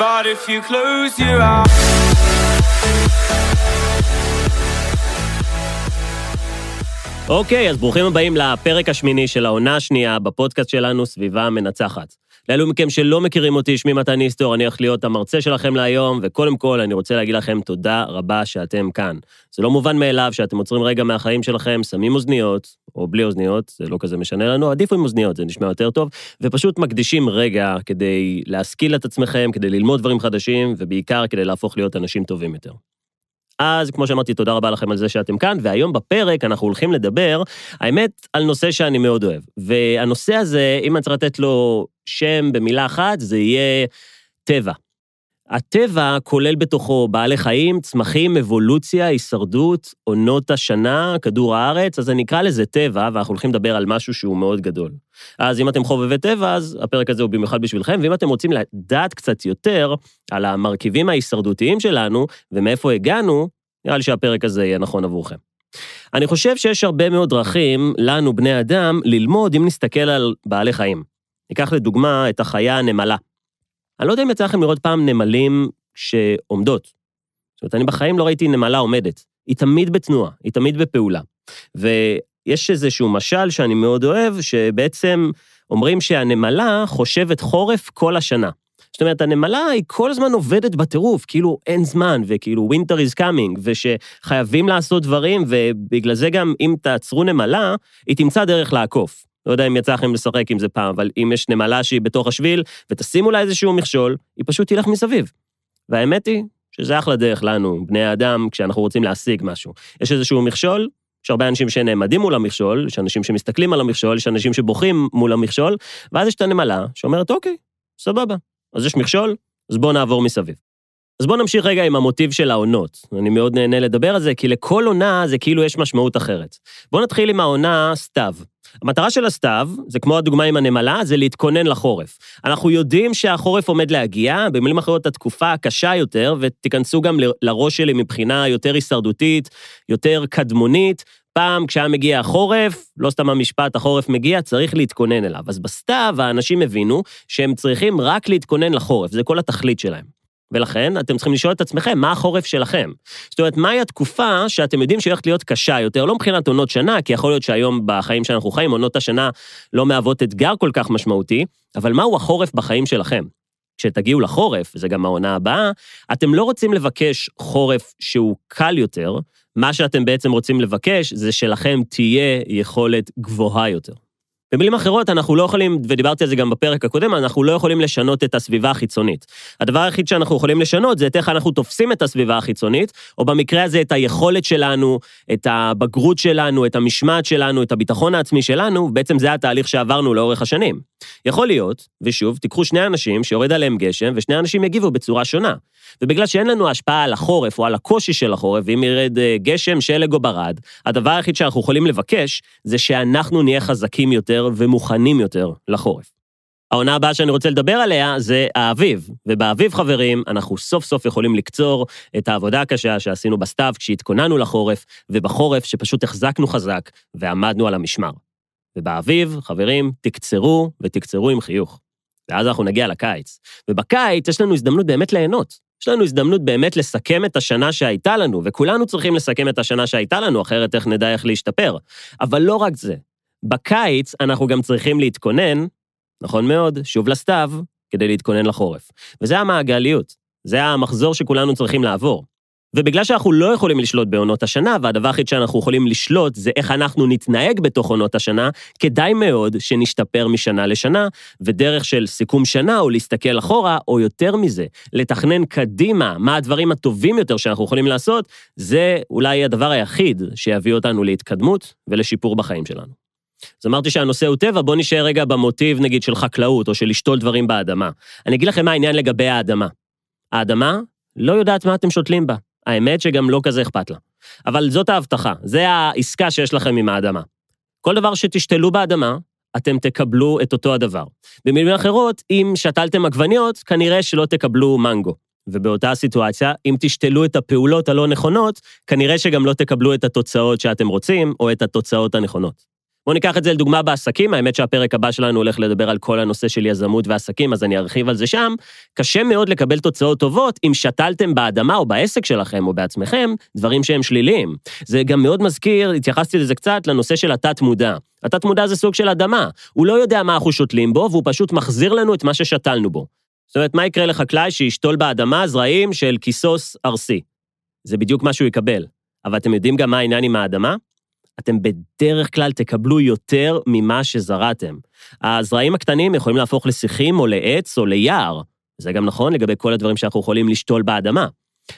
But if you close your eyes אוקיי, אז ברוכים הבאים לפרק השמיני של העונה השנייה בפודקאסט שלנו, סביבה מנצחת. לאלו מכם שלא מכירים אותי, שמי מתן ניסטור, אני הולך להיות המרצה שלכם להיום, וקודם כל אני רוצה להגיד לכם תודה רבה שאתם כאן. זה לא מובן מאליו שאתם עוצרים רגע מהחיים שלכם, שמים אוזניות, או בלי אוזניות, זה לא כזה משנה לנו, עדיף עם אוזניות, זה נשמע יותר טוב, ופשוט מקדישים רגע כדי להשכיל את עצמכם, כדי ללמוד דברים חדשים, ובעיקר כדי להפוך להיות אנשים טובים יותר. אז כמו שאמרתי, תודה רבה לכם על זה שאתם כאן, והיום בפרק אנחנו הולכים לדבר, האמת, על נושא שאני מאוד אוהב. והנושא הזה, אם אני צריך לתת לו שם במילה אחת, זה יהיה טבע. הטבע כולל בתוכו בעלי חיים, צמחים, אבולוציה, הישרדות, עונות השנה, כדור הארץ, אז אני אקרא לזה טבע, ואנחנו הולכים לדבר על משהו שהוא מאוד גדול. אז אם אתם חובבי טבע, אז הפרק הזה הוא במיוחד בשבילכם, ואם אתם רוצים לדעת קצת יותר על המרכיבים ההישרדותיים שלנו, ומאיפה הגענו, נראה לי שהפרק הזה יהיה נכון עבורכם. אני חושב שיש הרבה מאוד דרכים, לנו, בני אדם, ללמוד אם נסתכל על בעלי חיים. ניקח לדוגמה את החיה הנמלה. אני לא יודע אם יצא לכם לראות פעם נמלים שעומדות. זאת אומרת, אני בחיים לא ראיתי נמלה עומדת. היא תמיד בתנועה, היא תמיד בפעולה. ויש איזשהו משל שאני מאוד אוהב, שבעצם אומרים שהנמלה חושבת חורף כל השנה. זאת אומרת, הנמלה היא כל הזמן עובדת בטירוף, כאילו אין זמן, וכאילו winter is coming, ושחייבים לעשות דברים, ובגלל זה גם אם תעצרו נמלה, היא תמצא דרך לעקוף. לא יודע אם יצא לכם לשחק עם זה פעם, אבל אם יש נמלה שהיא בתוך השביל, ותשימו לה איזשהו מכשול, היא פשוט תלך מסביב. והאמת היא שזה אחלה דרך לנו, בני האדם, כשאנחנו רוצים להשיג משהו. יש איזשהו מכשול, יש הרבה אנשים שנעמדים מול המכשול, יש אנשים שמסתכלים על המכשול, יש אנשים שבוכים מול המכשול, ואז יש את הנמלה שאומרת, אוקיי, סבבה. אז יש מכשול, אז בואו נעבור מסביב. אז בואו נמשיך רגע עם המוטיב של העונות. אני מאוד נהנה לדבר על זה, כי לכל עונה זה כאילו יש משמעות אחרת. בואו נתחיל עם העונה סתיו. המטרה של הסתיו, זה כמו הדוגמה עם הנמלה, זה להתכונן לחורף. אנחנו יודעים שהחורף עומד להגיע, במילים אחרות התקופה הקשה יותר, ותיכנסו גם לראש שלי מבחינה יותר הישרדותית, יותר קדמונית. פעם כשהיה מגיע החורף, לא סתם המשפט, החורף מגיע, צריך להתכונן אליו. אז בסתיו האנשים הבינו שהם צריכים רק להתכונן לחורף, זה כל התכלית שלהם. ולכן אתם צריכים לשאול את עצמכם, מה החורף שלכם? זאת אומרת, מהי התקופה שאתם יודעים שהיא הולכת להיות קשה יותר, לא מבחינת עונות שנה, כי יכול להיות שהיום בחיים שאנחנו חיים, עונות השנה לא מהוות אתגר כל כך משמעותי, אבל מהו החורף בחיים שלכם? כשתגיעו לחורף, וזה גם העונה הבאה, אתם לא רוצים לבקש חורף שהוא קל יותר, מה שאתם בעצם רוצים לבקש זה שלכם תהיה יכולת גבוהה יותר. במילים אחרות, אנחנו לא יכולים, ודיברתי על זה גם בפרק הקודם, אנחנו לא יכולים לשנות את הסביבה החיצונית. הדבר היחיד שאנחנו יכולים לשנות זה את איך אנחנו תופסים את הסביבה החיצונית, או במקרה הזה את היכולת שלנו, את הבגרות שלנו, את המשמעת שלנו, את הביטחון העצמי שלנו, בעצם זה התהליך שעברנו לאורך השנים. יכול להיות, ושוב, תיקחו שני אנשים שיורד עליהם גשם, ושני אנשים יגיבו בצורה שונה. ובגלל שאין לנו השפעה על החורף או על הקושי של החורף, ואם ירד אה, גשם, שלג או ברד, הדבר היחיד שאנחנו יכולים לבקש זה שאנחנו נהיה חזקים יותר ומוכנים יותר לחורף. העונה הבאה שאני רוצה לדבר עליה זה האביב, ובאביב, חברים, אנחנו סוף סוף יכולים לקצור את העבודה הקשה שעשינו בסתיו כשהתכוננו לחורף, ובחורף שפשוט החזקנו חזק ועמדנו על המשמר. ובאביב, חברים, תקצרו ותקצרו עם חיוך. ואז אנחנו נגיע לקיץ. ובקיץ יש לנו הזדמנות באמת ליהנות. יש לנו הזדמנות באמת לסכם את השנה שהייתה לנו, וכולנו צריכים לסכם את השנה שהייתה לנו, אחרת איך נדע איך להשתפר. אבל לא רק זה, בקיץ אנחנו גם צריכים להתכונן, נכון מאוד, שוב לסתיו, כדי להתכונן לחורף. וזה המעגליות, זה המחזור שכולנו צריכים לעבור. ובגלל שאנחנו לא יכולים לשלוט בעונות השנה, והדבר היחיד שאנחנו יכולים לשלוט זה איך אנחנו נתנהג בתוך עונות השנה, כדאי מאוד שנשתפר משנה לשנה, ודרך של סיכום שנה או להסתכל אחורה, או יותר מזה, לתכנן קדימה מה הדברים הטובים יותר שאנחנו יכולים לעשות, זה אולי הדבר היחיד שיביא אותנו להתקדמות ולשיפור בחיים שלנו. אז אמרתי שהנושא הוא טבע, בואו נשאר רגע במוטיב נגיד של חקלאות, או של לשתול דברים באדמה. אני אגיד לכם מה העניין לגבי האדמה. האדמה לא יודעת מה אתם שותלים בה. האמת שגם לא כזה אכפת לה. אבל זאת ההבטחה, זה העסקה שיש לכם עם האדמה. כל דבר שתשתלו באדמה, אתם תקבלו את אותו הדבר. במילים אחרות, אם שתלתם עגבניות, כנראה שלא תקבלו מנגו. ובאותה סיטואציה, אם תשתלו את הפעולות הלא נכונות, כנראה שגם לא תקבלו את התוצאות שאתם רוצים, או את התוצאות הנכונות. בואו ניקח את זה לדוגמה בעסקים, האמת שהפרק הבא שלנו הולך לדבר על כל הנושא של יזמות ועסקים, אז אני ארחיב על זה שם. קשה מאוד לקבל תוצאות טובות אם שתלתם באדמה או בעסק שלכם או בעצמכם דברים שהם שליליים. זה גם מאוד מזכיר, התייחסתי לזה קצת, לנושא של התת-מודע. התת-מודע זה סוג של אדמה, הוא לא יודע מה אנחנו שותלים בו, והוא פשוט מחזיר לנו את מה ששתלנו בו. זאת אומרת, מה יקרה לחקלאי שישתול באדמה זרעים של כיסוס ארסי? זה בדיוק מה שהוא יקבל. אבל אתם יודעים גם מה העניין עם האדמה? אתם בדרך כלל תקבלו יותר ממה שזרעתם. הזרעים הקטנים יכולים להפוך לשיחים או לעץ או ליער. זה גם נכון לגבי כל הדברים שאנחנו יכולים לשתול באדמה.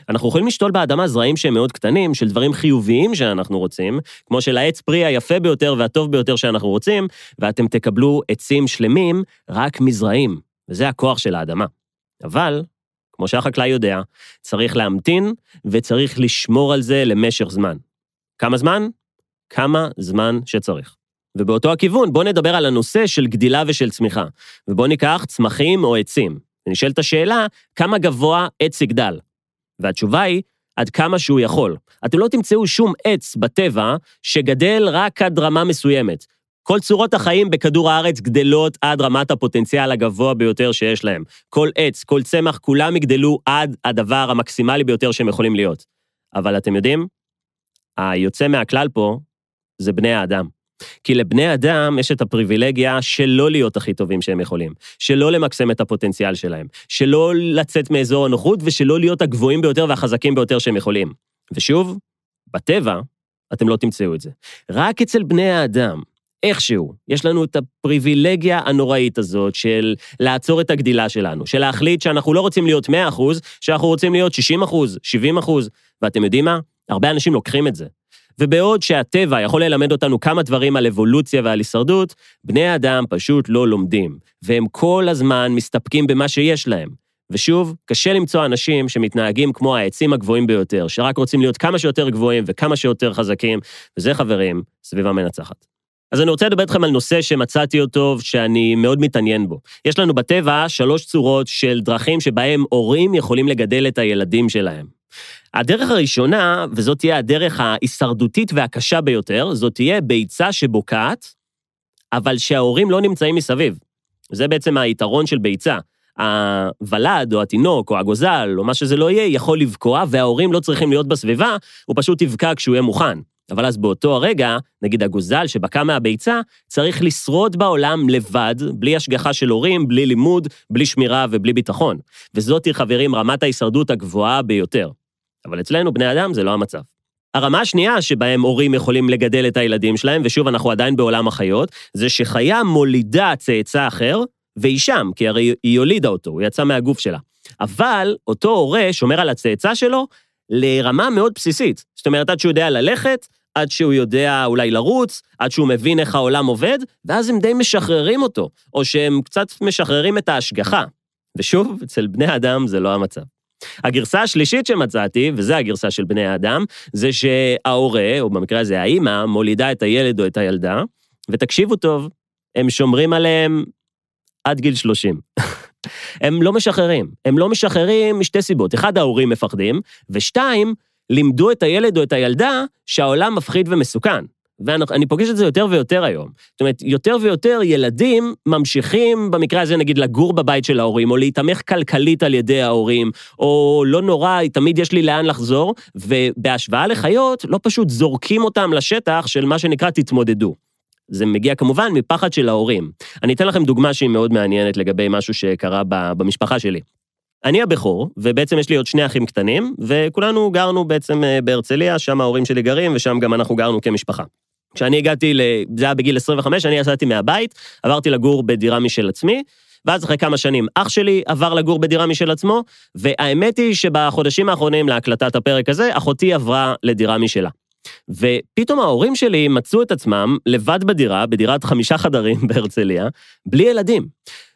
אנחנו יכולים לשתול באדמה זרעים שהם מאוד קטנים, של דברים חיוביים שאנחנו רוצים, כמו של העץ פרי היפה ביותר והטוב ביותר שאנחנו רוצים, ואתם תקבלו עצים שלמים רק מזרעים, וזה הכוח של האדמה. אבל, כמו שהחקלאי יודע, צריך להמתין וצריך לשמור על זה למשך זמן. כמה זמן? כמה זמן שצריך. ובאותו הכיוון, בואו נדבר על הנושא של גדילה ושל צמיחה. ובואו ניקח צמחים או עצים. ונשאלת השאלה, כמה גבוה עץ יגדל? והתשובה היא, עד כמה שהוא יכול. אתם לא תמצאו שום עץ בטבע שגדל רק עד רמה מסוימת. כל צורות החיים בכדור הארץ גדלות עד רמת הפוטנציאל הגבוה ביותר שיש להם. כל עץ, כל צמח, כולם יגדלו עד הדבר המקסימלי ביותר שהם יכולים להיות. אבל אתם יודעים, היוצא מהכלל פה זה בני האדם. כי לבני אדם יש את הפריבילגיה שלא להיות הכי טובים שהם יכולים, שלא למקסם את הפוטנציאל שלהם, שלא לצאת מאזור הנוחות ושלא להיות הגבוהים ביותר והחזקים ביותר שהם יכולים. ושוב, בטבע, אתם לא תמצאו את זה. רק אצל בני האדם, איכשהו, יש לנו את הפריבילגיה הנוראית הזאת של לעצור את הגדילה שלנו, של להחליט שאנחנו לא רוצים להיות 100 שאנחנו רוצים להיות 60 70 ואתם יודעים מה? הרבה אנשים לוקחים את זה. ובעוד שהטבע יכול ללמד אותנו כמה דברים על אבולוציה ועל הישרדות, בני האדם פשוט לא לומדים, והם כל הזמן מסתפקים במה שיש להם. ושוב, קשה למצוא אנשים שמתנהגים כמו העצים הגבוהים ביותר, שרק רוצים להיות כמה שיותר גבוהים וכמה שיותר חזקים, וזה, חברים, סביבה מנצחת. אז אני רוצה לדבר איתכם על נושא שמצאתי אותו, שאני מאוד מתעניין בו. יש לנו בטבע שלוש צורות של דרכים שבהם הורים יכולים לגדל את הילדים שלהם. הדרך הראשונה, וזאת תהיה הדרך ההישרדותית והקשה ביותר, זאת תהיה ביצה שבוקעת, אבל שההורים לא נמצאים מסביב. זה בעצם היתרון של ביצה. הוולד, או התינוק, או הגוזל, או מה שזה לא יהיה, יכול לבקוע, וההורים לא צריכים להיות בסביבה, הוא פשוט יבקע כשהוא יהיה מוכן. אבל אז באותו הרגע, נגיד הגוזל שבקע מהביצה, צריך לשרוד בעולם לבד, בלי השגחה של הורים, בלי לימוד, בלי שמירה ובלי ביטחון. וזאתי, חברים, רמת ההישרדות הגבוהה ביותר. אבל אצלנו, בני אדם, זה לא המצב. הרמה השנייה שבהם הורים יכולים לגדל את הילדים שלהם, ושוב, אנחנו עדיין בעולם החיות, זה שחיה מולידה צאצא אחר, והיא שם, כי הרי היא הולידה אותו, הוא יצא מהגוף שלה. אבל אותו הורה שומר על הצאצא שלו לרמה מאוד בסיסית. זאת אומרת, עד שהוא יודע ללכת, עד שהוא יודע אולי לרוץ, עד שהוא מבין איך העולם עובד, ואז הם די משחררים אותו, או שהם קצת משחררים את ההשגחה. ושוב, אצל בני אדם זה לא המצב. הגרסה השלישית שמצאתי, וזו הגרסה של בני האדם, זה שההורה, או במקרה הזה האימא, מולידה את הילד או את הילדה, ותקשיבו טוב, הם שומרים עליהם עד גיל 30. הם לא משחררים. הם לא משחררים משתי סיבות. אחד, ההורים מפחדים, ושתיים, לימדו את הילד או את הילדה שהעולם מפחיד ומסוכן. ואני פוגש את זה יותר ויותר היום. זאת אומרת, יותר ויותר ילדים ממשיכים, במקרה הזה נגיד, לגור בבית של ההורים, או להיתמך כלכלית על ידי ההורים, או לא נורא, תמיד יש לי לאן לחזור, ובהשוואה לחיות, לא פשוט זורקים אותם לשטח של מה שנקרא תתמודדו. זה מגיע כמובן מפחד של ההורים. אני אתן לכם דוגמה שהיא מאוד מעניינת לגבי משהו שקרה במשפחה שלי. אני הבכור, ובעצם יש לי עוד שני אחים קטנים, וכולנו גרנו בעצם אה, בהרצליה, שם ההורים שלי גרים, ושם גם אנחנו גרנו כמשפחה. כשאני הגעתי, זה היה בגיל 25, אני יצאתי מהבית, עברתי לגור בדירה משל עצמי, ואז אחרי כמה שנים אח שלי עבר לגור בדירה משל עצמו, והאמת היא שבחודשים האחרונים להקלטת הפרק הזה, אחותי עברה לדירה משלה. ופתאום ההורים שלי מצאו את עצמם לבד בדירה, בדירת חמישה חדרים בהרצליה, בלי ילדים.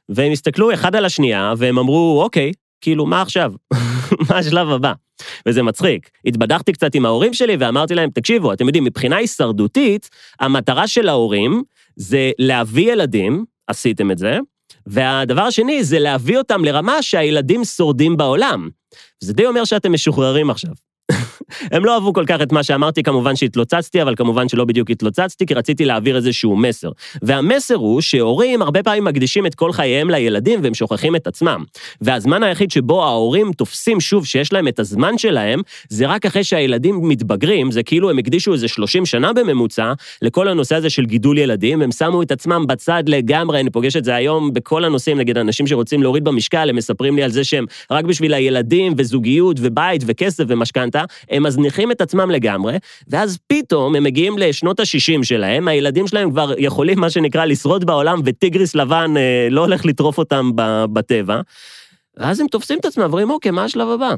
והם הסתכלו אחד על השנייה, והם אמרו, אוקיי, כאילו, מה עכשיו? מה השלב הבא? וזה מצחיק. התבדחתי קצת עם ההורים שלי ואמרתי להם, תקשיבו, אתם יודעים, מבחינה הישרדותית, המטרה של ההורים זה להביא ילדים, עשיתם את זה, והדבר השני זה להביא אותם לרמה שהילדים שורדים בעולם. זה די אומר שאתם משוחררים עכשיו. הם לא אהבו כל כך את מה שאמרתי, כמובן שהתלוצצתי, אבל כמובן שלא בדיוק התלוצצתי, כי רציתי להעביר איזשהו מסר. והמסר הוא שהורים הרבה פעמים מקדישים את כל חייהם לילדים והם שוכחים את עצמם. והזמן היחיד שבו ההורים תופסים שוב שיש להם את הזמן שלהם, זה רק אחרי שהילדים מתבגרים, זה כאילו הם הקדישו איזה 30 שנה בממוצע לכל הנושא הזה של גידול ילדים, הם שמו את עצמם בצד לגמרי, אני פוגש את זה היום בכל הנושאים, נגיד אנשים שרוצים להוריד במשקל, הם מספרים לי על זה שהם רק בשביל הילדים וזוגיות ובית וכסף ומשכנתה, הם מזניחים את עצמם לגמרי, ואז פתאום הם מגיעים לשנות ה-60 שלהם, הילדים שלהם כבר יכולים, מה שנקרא, לשרוד בעולם, וטיגריס לבן אה, לא הולך לטרוף אותם בטבע. ואז הם תופסים את עצמם ואומרים, אוקיי, מה השלב הבא?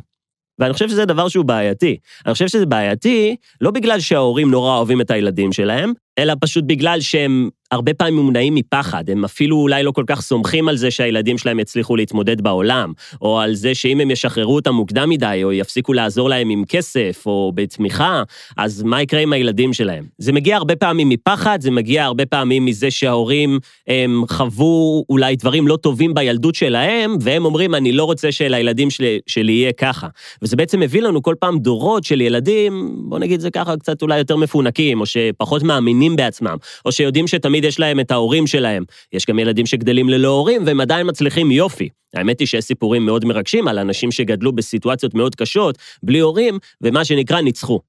ואני חושב שזה דבר שהוא בעייתי. אני חושב שזה בעייתי לא בגלל שההורים נורא אוהבים את הילדים שלהם, אלא פשוט בגלל שהם הרבה פעמים מונעים מפחד, הם אפילו אולי לא כל כך סומכים על זה שהילדים שלהם יצליחו להתמודד בעולם, או על זה שאם הם ישחררו אותם מוקדם מדי, או יפסיקו לעזור להם עם כסף, או בתמיכה, אז מה יקרה עם הילדים שלהם? זה מגיע הרבה פעמים מפחד, זה מגיע הרבה פעמים מזה שההורים הם חוו אולי דברים לא טובים בילדות שלהם, והם אומרים, אני לא רוצה שלילדים שלי, שלי יהיה ככה. וזה בעצם מביא לנו כל פעם דורות של ילדים, בוא נגיד זה ככה, קצת אולי יותר מפונקים, או שפחות מאמינים בעצמם, או שיודעים שתמיד תמיד יש להם את ההורים שלהם. יש גם ילדים שגדלים ללא הורים והם עדיין מצליחים יופי. האמת היא שיש סיפורים מאוד מרגשים על אנשים שגדלו בסיטואציות מאוד קשות, בלי הורים, ומה שנקרא ניצחו.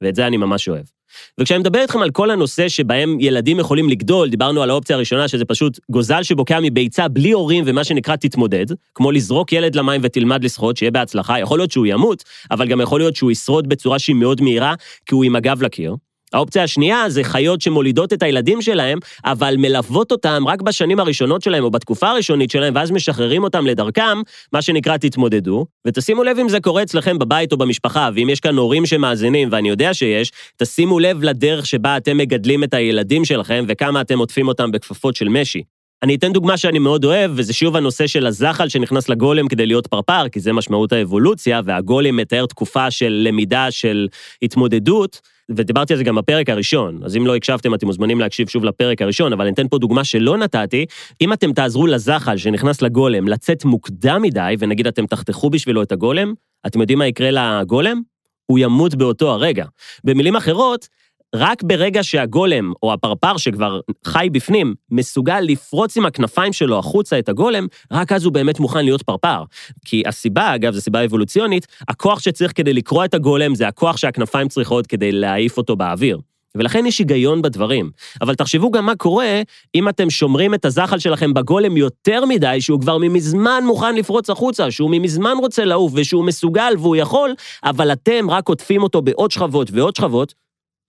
ואת זה אני ממש אוהב. וכשאני מדבר איתכם על כל הנושא שבהם ילדים יכולים לגדול, דיברנו על האופציה הראשונה, שזה פשוט גוזל שבוקע מביצה בלי הורים ומה שנקרא תתמודד, כמו לזרוק ילד למים ותלמד לשחות, שיהיה בהצלחה, יכול להיות שהוא ימות, אבל גם יכול להיות שהוא ישרוד בצורה שהיא מאוד מהירה, כי הוא עם הגב לקיר. האופציה השנייה זה חיות שמולידות את הילדים שלהם, אבל מלוות אותם רק בשנים הראשונות שלהם או בתקופה הראשונית שלהם, ואז משחררים אותם לדרכם, מה שנקרא תתמודדו. ותשימו לב אם זה קורה אצלכם בבית או במשפחה, ואם יש כאן הורים שמאזינים, ואני יודע שיש, תשימו לב לדרך שבה אתם מגדלים את הילדים שלכם, וכמה אתם עוטפים אותם בכפפות של משי. אני אתן דוגמה שאני מאוד אוהב, וזה שוב הנושא של הזחל שנכנס לגולם כדי להיות פרפר, כי זה משמעות האבולוציה, והגולם מתאר תקופה של למידה, של התמודדות. ודיברתי על זה גם בפרק הראשון, אז אם לא הקשבתם, אתם מוזמנים להקשיב שוב לפרק הראשון, אבל אני אתן פה דוגמה שלא נתתי. אם אתם תעזרו לזחל שנכנס לגולם לצאת מוקדם מדי, ונגיד אתם תחתכו בשבילו את הגולם, אתם יודעים מה יקרה לגולם? הוא ימות באותו הרגע. במילים אחרות, רק ברגע שהגולם, או הפרפר שכבר חי בפנים, מסוגל לפרוץ עם הכנפיים שלו החוצה את הגולם, רק אז הוא באמת מוכן להיות פרפר. כי הסיבה, אגב, זו סיבה אבולוציונית, הכוח שצריך כדי לקרוע את הגולם זה הכוח שהכנפיים צריכות כדי להעיף אותו באוויר. ולכן יש היגיון בדברים. אבל תחשבו גם מה קורה אם אתם שומרים את הזחל שלכם בגולם יותר מדי, שהוא כבר ממזמן מוכן לפרוץ החוצה, שהוא ממזמן רוצה לעוף ושהוא מסוגל והוא יכול, אבל אתם רק עוטפים אותו בעוד שכבות ועוד שכבות,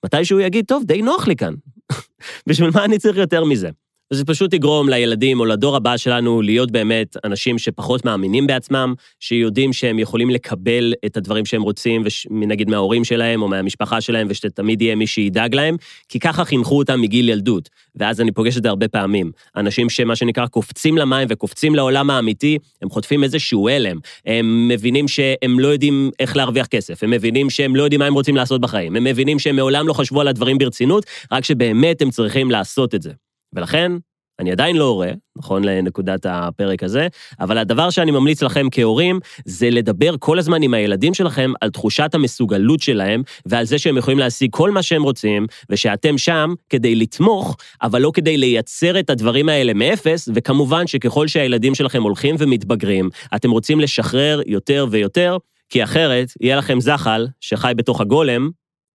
מתי שהוא יגיד, טוב, די נוח לי כאן. בשביל מה אני צריך יותר מזה? זה פשוט יגרום לילדים או לדור הבא שלנו להיות באמת אנשים שפחות מאמינים בעצמם, שיודעים שהם יכולים לקבל את הדברים שהם רוצים, נגיד מההורים שלהם או מהמשפחה שלהם, ושתמיד יהיה מי שידאג להם, כי ככה חינכו אותם מגיל ילדות. ואז אני פוגש את זה הרבה פעמים. אנשים שמה שנקרא קופצים למים וקופצים לעולם האמיתי, הם חוטפים איזשהו הלם. הם מבינים שהם לא יודעים איך להרוויח כסף, הם מבינים שהם לא יודעים מה הם רוצים לעשות בחיים, הם מבינים שהם מעולם לא חשבו על הדברים ברצינות, רק שבאמת הם צריכים לעשות את זה. ולכן, אני עדיין לא הורה, נכון לנקודת הפרק הזה, אבל הדבר שאני ממליץ לכם כהורים, זה לדבר כל הזמן עם הילדים שלכם על תחושת המסוגלות שלהם, ועל זה שהם יכולים להשיג כל מה שהם רוצים, ושאתם שם כדי לתמוך, אבל לא כדי לייצר את הדברים האלה מאפס, וכמובן שככל שהילדים שלכם הולכים ומתבגרים, אתם רוצים לשחרר יותר ויותר, כי אחרת יהיה לכם זחל שחי בתוך הגולם,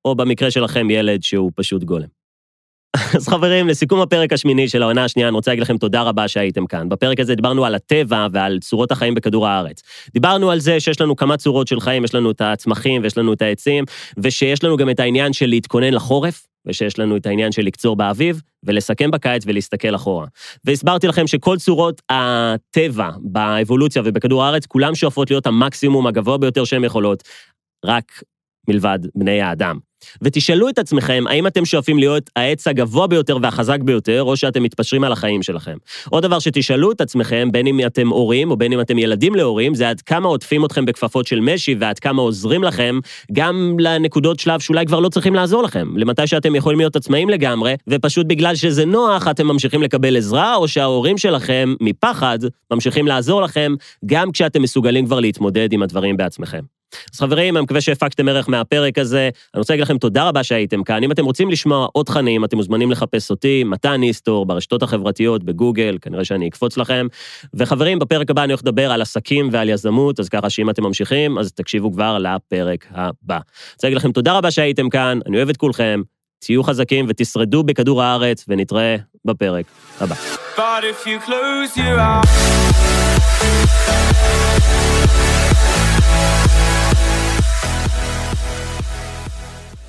או במקרה שלכם ילד שהוא פשוט גולם. אז חברים, לסיכום הפרק השמיני של העונה השנייה, אני רוצה להגיד לכם תודה רבה שהייתם כאן. בפרק הזה דיברנו על הטבע ועל צורות החיים בכדור הארץ. דיברנו על זה שיש לנו כמה צורות של חיים, יש לנו את הצמחים ויש לנו את העצים, ושיש לנו גם את העניין של להתכונן לחורף, ושיש לנו את העניין של לקצור באביב, ולסכם בקיץ ולהסתכל אחורה. והסברתי לכם שכל צורות הטבע באבולוציה ובכדור הארץ, כולם שואפות להיות המקסימום הגבוה ביותר שהן יכולות, רק מלבד בני האדם. ותשאלו את עצמכם, האם אתם שואפים להיות העץ הגבוה ביותר והחזק ביותר, או שאתם מתפשרים על החיים שלכם. עוד דבר שתשאלו את עצמכם, בין אם אתם הורים או בין אם אתם ילדים להורים, זה עד כמה עוטפים אתכם בכפפות של משי ועד כמה עוזרים לכם, גם לנקודות שלב שאולי כבר לא צריכים לעזור לכם, למתי שאתם יכולים להיות עצמאים לגמרי, ופשוט בגלל שזה נוח, אתם ממשיכים לקבל עזרה, או שההורים שלכם, מפחד, ממשיכים לעזור לכם, גם כשאתם מסוגלים כבר להתמודד עם הדברים בעצמכם. אז חברים, אני מקווה שהפקתם ערך מהפרק הזה. אני רוצה להגיד לכם תודה רבה שהייתם כאן. אם אתם רוצים לשמוע עוד תכנים, אתם מוזמנים לחפש אותי, מתן איסטור, ברשתות החברתיות, בגוגל, כנראה שאני אקפוץ לכם. וחברים, בפרק הבא אני הולך לדבר על עסקים ועל יזמות, אז ככה שאם אתם ממשיכים, אז תקשיבו כבר לפרק הבא. אני רוצה להגיד לכם תודה רבה שהייתם כאן, אני אוהב את כולכם, תהיו חזקים ותשרדו בכדור הארץ, ונתראה בפרק הבא. But if you close your eyes